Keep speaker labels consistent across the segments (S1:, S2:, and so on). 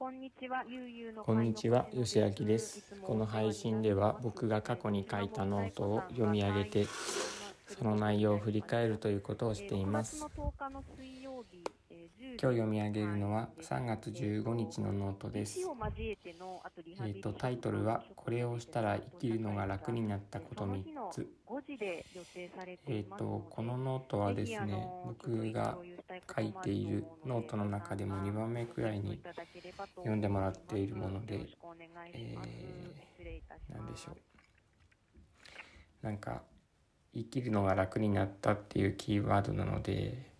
S1: こんにちは、ゆうゆうの
S2: こんにちは、よしあきです。この配信では僕が過去に書いたノートを読み上げて、その内容を振り返るということをしています。今日読み上げるのは3月15日のノートです。えー、とタイトルは「これをしたら生きるのが楽になったこと3つ」えー、とこのノートはですね僕が書いているノートの中でも2番目くらいに読んでもらっているもので、えー、何でしょう。なんか生きるのが楽になったっていうキーワードなので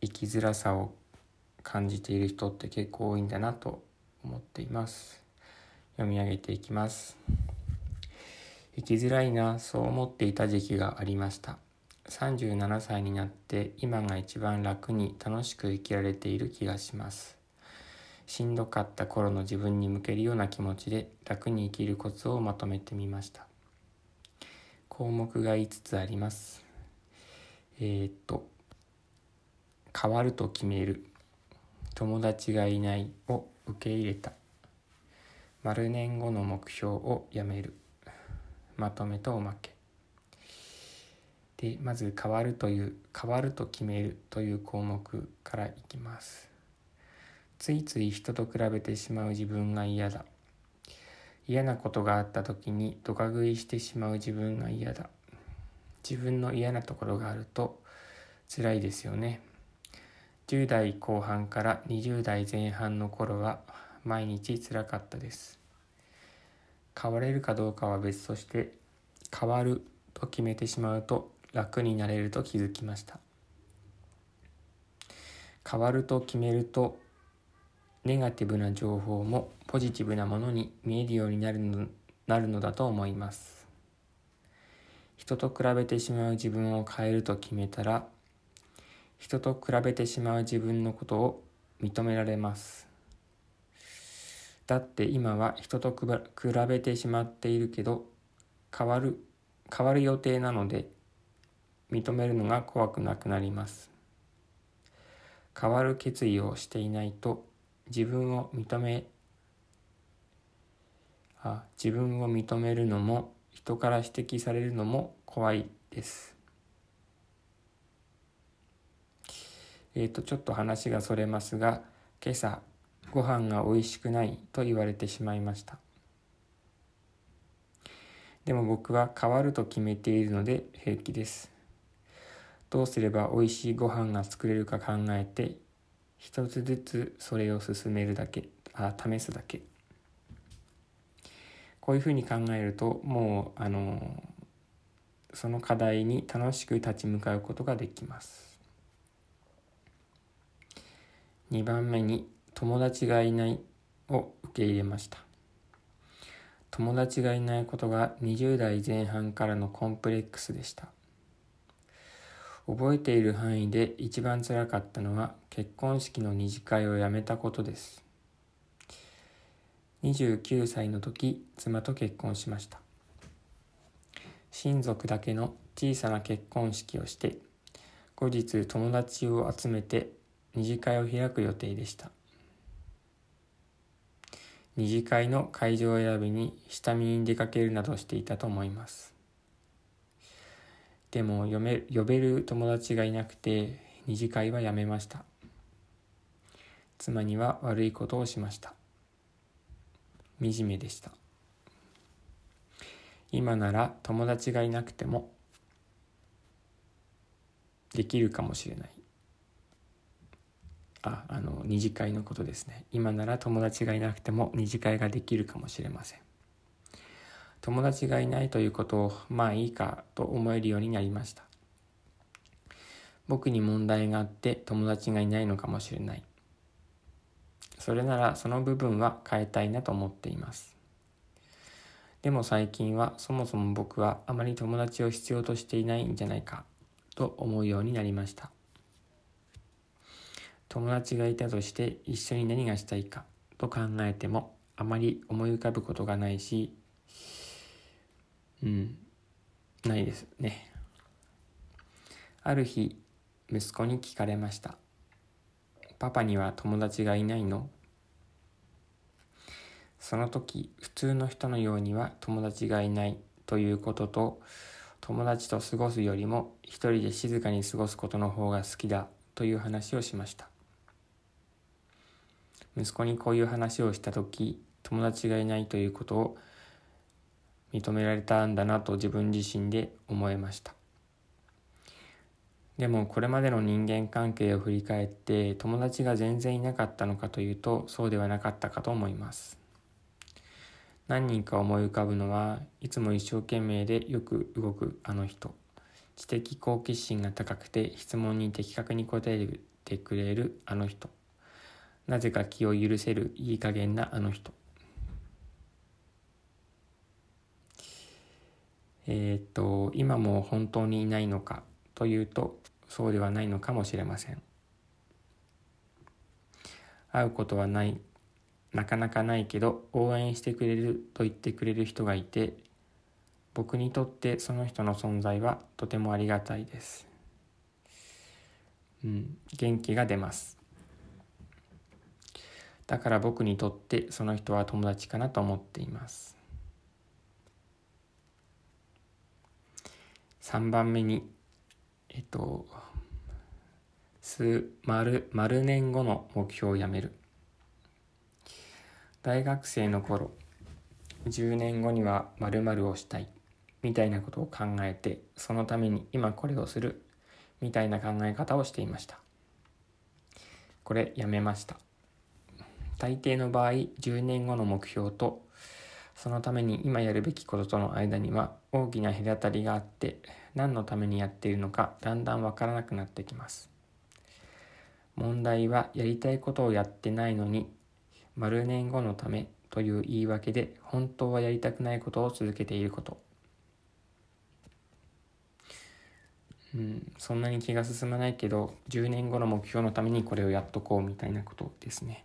S2: 生きづらさを感じている人って結構多いんだなと思っています。読み上げていきます。生きづらいなそう思っていた時期がありました。37歳になって今が一番楽に楽しく生きられている気がします。しんどかった頃の自分に向けるような気持ちで楽に生きるコツをまとめてみました。項目が5つあります。えー、っと変わると決める。友達がいないを受け入れた。丸年後の目標をやめる。まとめとおまけ。でまず変わるという変わると決めるという項目からいきます。ついつい人と比べてしまう自分が嫌だ。嫌なことがあった時にドカ食いしてしまう自分が嫌だ。自分の嫌なところがあると辛いですよね。10代後半から20代前半の頃は毎日辛かったです。変われるかどうかは別として変わると決めてしまうと楽になれると気づきました。変わると決めるとネガティブな情報もポジティブなものに見えるようになるのなるのだと思います。人と比べてしまう自分を変えると決めたら人と比べてしまう自分のことを認められます。だって今は人と比べてしまっているけど変わる変わる予定なので認めるのが怖くなくなります。変わる決意をしていないと自分を認めあ自分を認めるのも人から指摘されるのも怖いです。えっ、ー、とちょっと話がそれますが今朝ご飯が美味しくないと言われてしまいました。でも僕は変わると決めているので平気です。どうすれば美味しいご飯が作れるか考えて一つずつそれを進めるだけあ試すだけ。こういうふうに考えるともうあのその課題に楽しく立ち向かうことができます。2番目に友達がいないを受け入れました。友達がいないことが20代前半からのコンプレックスでした。覚えている範囲で一番辛かったのは結婚式の二次会をやめたことです。29歳の時妻と結婚しました。親族だけの小さな結婚式をして後日友達を集めて二次会を開く予定でした。二次会の会場選びに下見に出かけるなどしていたと思います。でも呼め呼べる友達がいなくて二次会はやめました妻には悪いことをしました惨めでした今なら友達がいなくてもできるかもしれないあ、あの、二次会のことですね。今なら友達がいなくても二次会ができるかもしれません。友達がいないということを、まあいいかと思えるようになりました。僕に問題があって友達がいないのかもしれない。それならその部分は変えたいなと思っています。でも最近はそもそも僕はあまり友達を必要としていないんじゃないかと思うようになりました。友達がいたとして一緒に何がしたいかと考えてもあまり思い浮かぶことがないし、うん、ないですね。ある日、息子に聞かれました。パパには友達がいないの？その時普通の人のようには友達がいない。ということと友達と過ごすよりも一人で静かに過ごすことの方が好きだ。という話をしました。息子にこういう話をした時友達がいないということを認められたんだなと自分自身で思いました。でもこれまでの人間関係を振り返って友達が全然いなかったのかというとそうではなかったかと思います。何人か思い浮かぶのはいつも一生懸命でよく動くあの人。知的好奇心が高くて質問に的確に答えてくれるあの人。なぜか気を許せるいい加減なあの人。えっ、と今も本当にいないのかというとそうではないのかもしれません。会うことはないなかなかないけど応援してくれると言ってくれる人がいて僕にとってその人の存在はとてもありがたいです。うん元気が出ます。だから僕にとってその人は友達かなと思っています。3番目にえっと数丸丸年後の目標をやめる。大学生の頃10年後には〇〇をしたいみたいなことを考えてそのために今これをするみたいな考え方をしていました。これやめました。大抵の場合10年後の目標とそのために今やるべきこととの間には大きな隔たりがあって何のためにやっているのかだんだんわからなくなってきます問題はやりたいことをやってないのに丸年後のためという言い訳で本当はやりたくないことを続けていること。うん、そんなに気が進まないけど10年後の目標のためにこれをやっとこうみたいなことですね。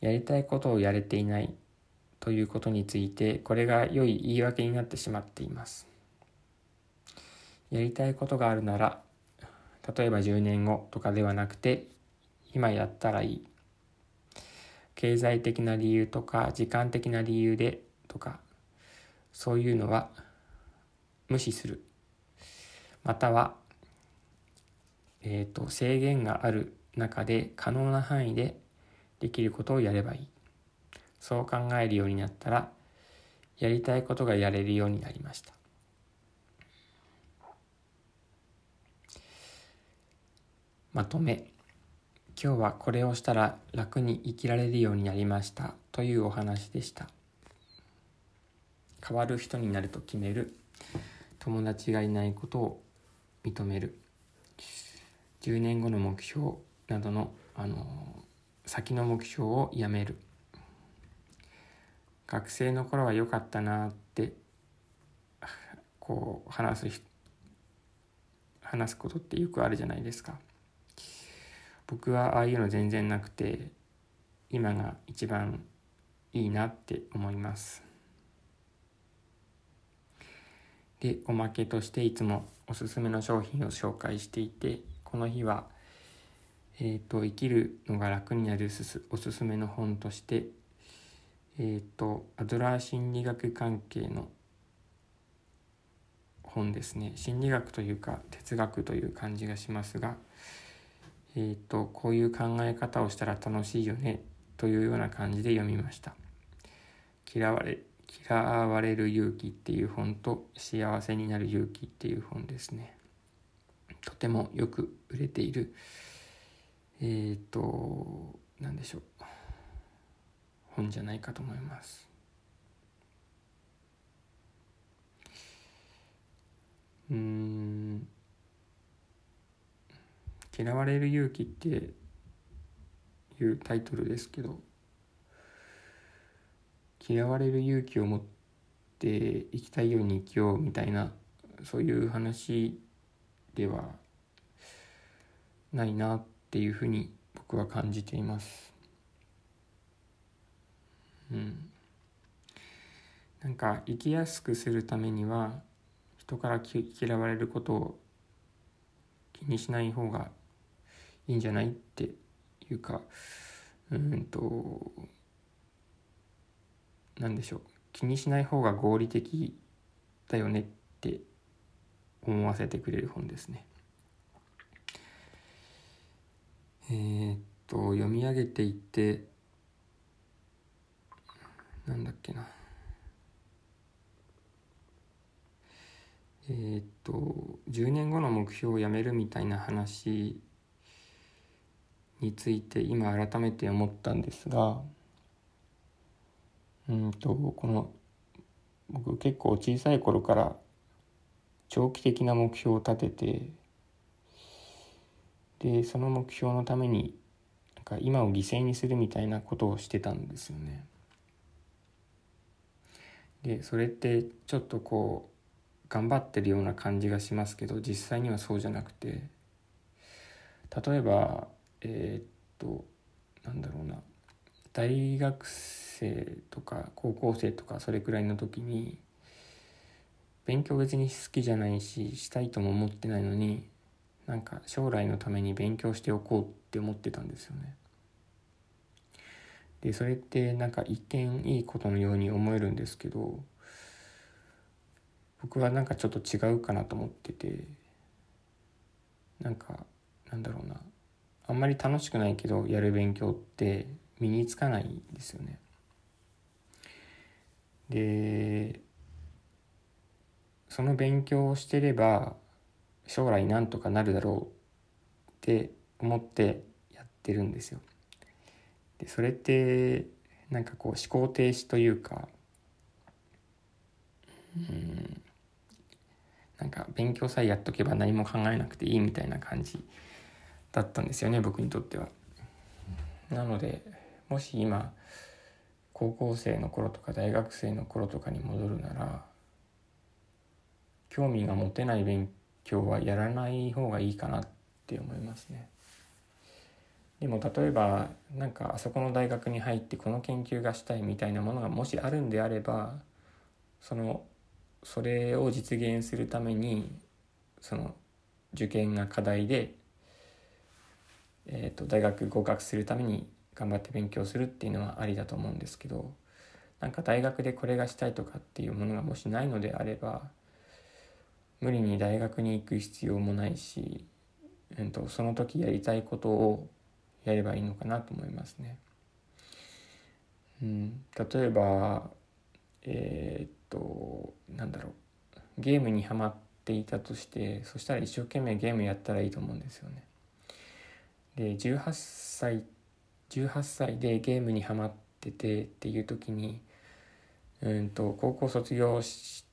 S2: やりたいことをやれていないということについてこれが良い言い訳になってしまっています。やりたいことがあるなら例えば10年後とかではなくて今やったらいい経済的な理由とか時間的な理由でとかそういうのは無視するまたは、えーと、制限がある中で可能な範囲でできることをやればいい。そう考えるようになったらやりたいことがやれるようになりました。まとめ。今日はこれをしたら楽に生きられるようになりました。というお話でした。変わる人になると決める。友達がいないことを認める。10年後の目標などのあの先の目標をやめる。学生の頃は良かったなってこう話す話すことってよくあるじゃないですか。僕はああいうの全然なくて今が一番いいなって思います。でおまけとしていつもおすすめの商品を紹介していてこの日はえ、ー、と生きるのが楽になるおすすめの本としてえっ、ー、とアドラー心理学関係の本ですね。心理学というか哲学という感じがしますがえーと、こういう考え方をしたら楽しいよねというような感じで読みました。嫌われ嫌われる勇気っていう本と幸せになる勇気っていう本ですね。とてもよく売れているえっ、ー、と何でしょう。本じゃないかと思います。うん。嫌われる勇気っていうタイトルですけど嫌われる勇気を持って生きたいように生きようみたいなそういう話ではないなってていうふうに僕は感じています。うん。なんか生きやすくするためには人から嫌われることを気にしない方がいいんじゃないっていうかうんと何でしょう気にしない方が合理的だよねって思わせてくれる本ですね。えー、っと読み上げていってなんだっけな。えー、っと10年後の目標をやめるみたいな話について今改めて思ったんですがうんとこの僕結構小さい頃から長期的な目標を立ててでその目標のためになんか今を犠牲にするみたいなことをしてたんですよね。でそれってちょっとこう頑張ってるような感じがしますけど実際にはそうじゃなくて例えばえー、っとなんだろうな大学生とか高校生とかそれくらいの時に勉強別に好きじゃないししたいとも思ってないのになんか将来のために勉強しておこうって思ってたんですよね。でそれってなんか一見いいことのように思えるんですけど僕はなんかちょっと違うかなと思っててなんかなんだろうなあんまり楽しくないけどやる勉強って身につかないんですよね。でその勉強をしてれば将来なんとかなるだろうって思ってやってるんですよ。でそれってなんかこう思考停止というかうんなんか勉強さえやっとけば何も考えなくていいみたいな感じだったんですよね僕にとっては。なのでもし今高校生の頃とか大学生の頃とかに戻るなら興味が持てない勉強はやらない方がいいかなって思いますね。でも例えばなんかあそこの大学に入ってこの研究がしたいみたいなものがもしあるんであればそのそれを実現するためにその受験が課題で、えー、と大学合格するために頑張って勉強するっていうのはありだと思うんですけどなんか大学でこれがしたいとかっていうものがもしないのであれば無理に大学に行く必要もないし、えー、とその時やりたいことをやればいいのかなと思いますね。うん、例えばえー、っとなんだろうゲームにはまっていたとしてそしたら一生懸命ゲームやったらいいと思うんですよね。で18歳18歳でゲームにはまっててっていう時にうんと高校卒業し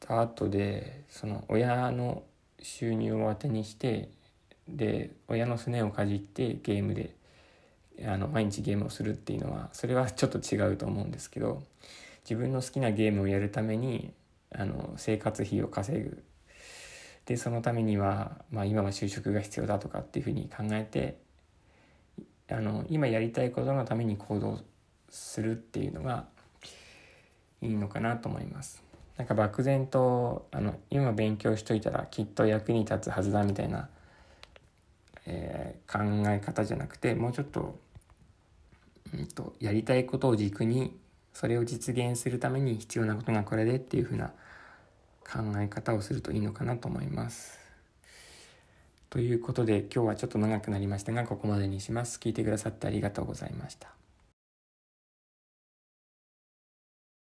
S2: た後でその親の収入を当てにしてで親のすねをかじってゲームであの毎日ゲームをするっていうのはそれはちょっと違うと思うんですけど自分の好きなゲームをやるためにあの生活費を稼ぐでそのためには、まあ、今は就職が必要だとかっていうふうに考えてあの今やりたいことのために行動するっていうのがいいのかなと思います。なんか漠然とあの今勉強しといたらきっと役に立つはずだみたいなえー、考え方じゃなくてもうちょっと,、うんと、やりたいことを軸にそれを実現するために必要なことがこれでっていうふうな考え方をするといいのかなと思います。ということで今日はちょっと長くなりましたがここまでにします。聞いてくださってありがとうございました。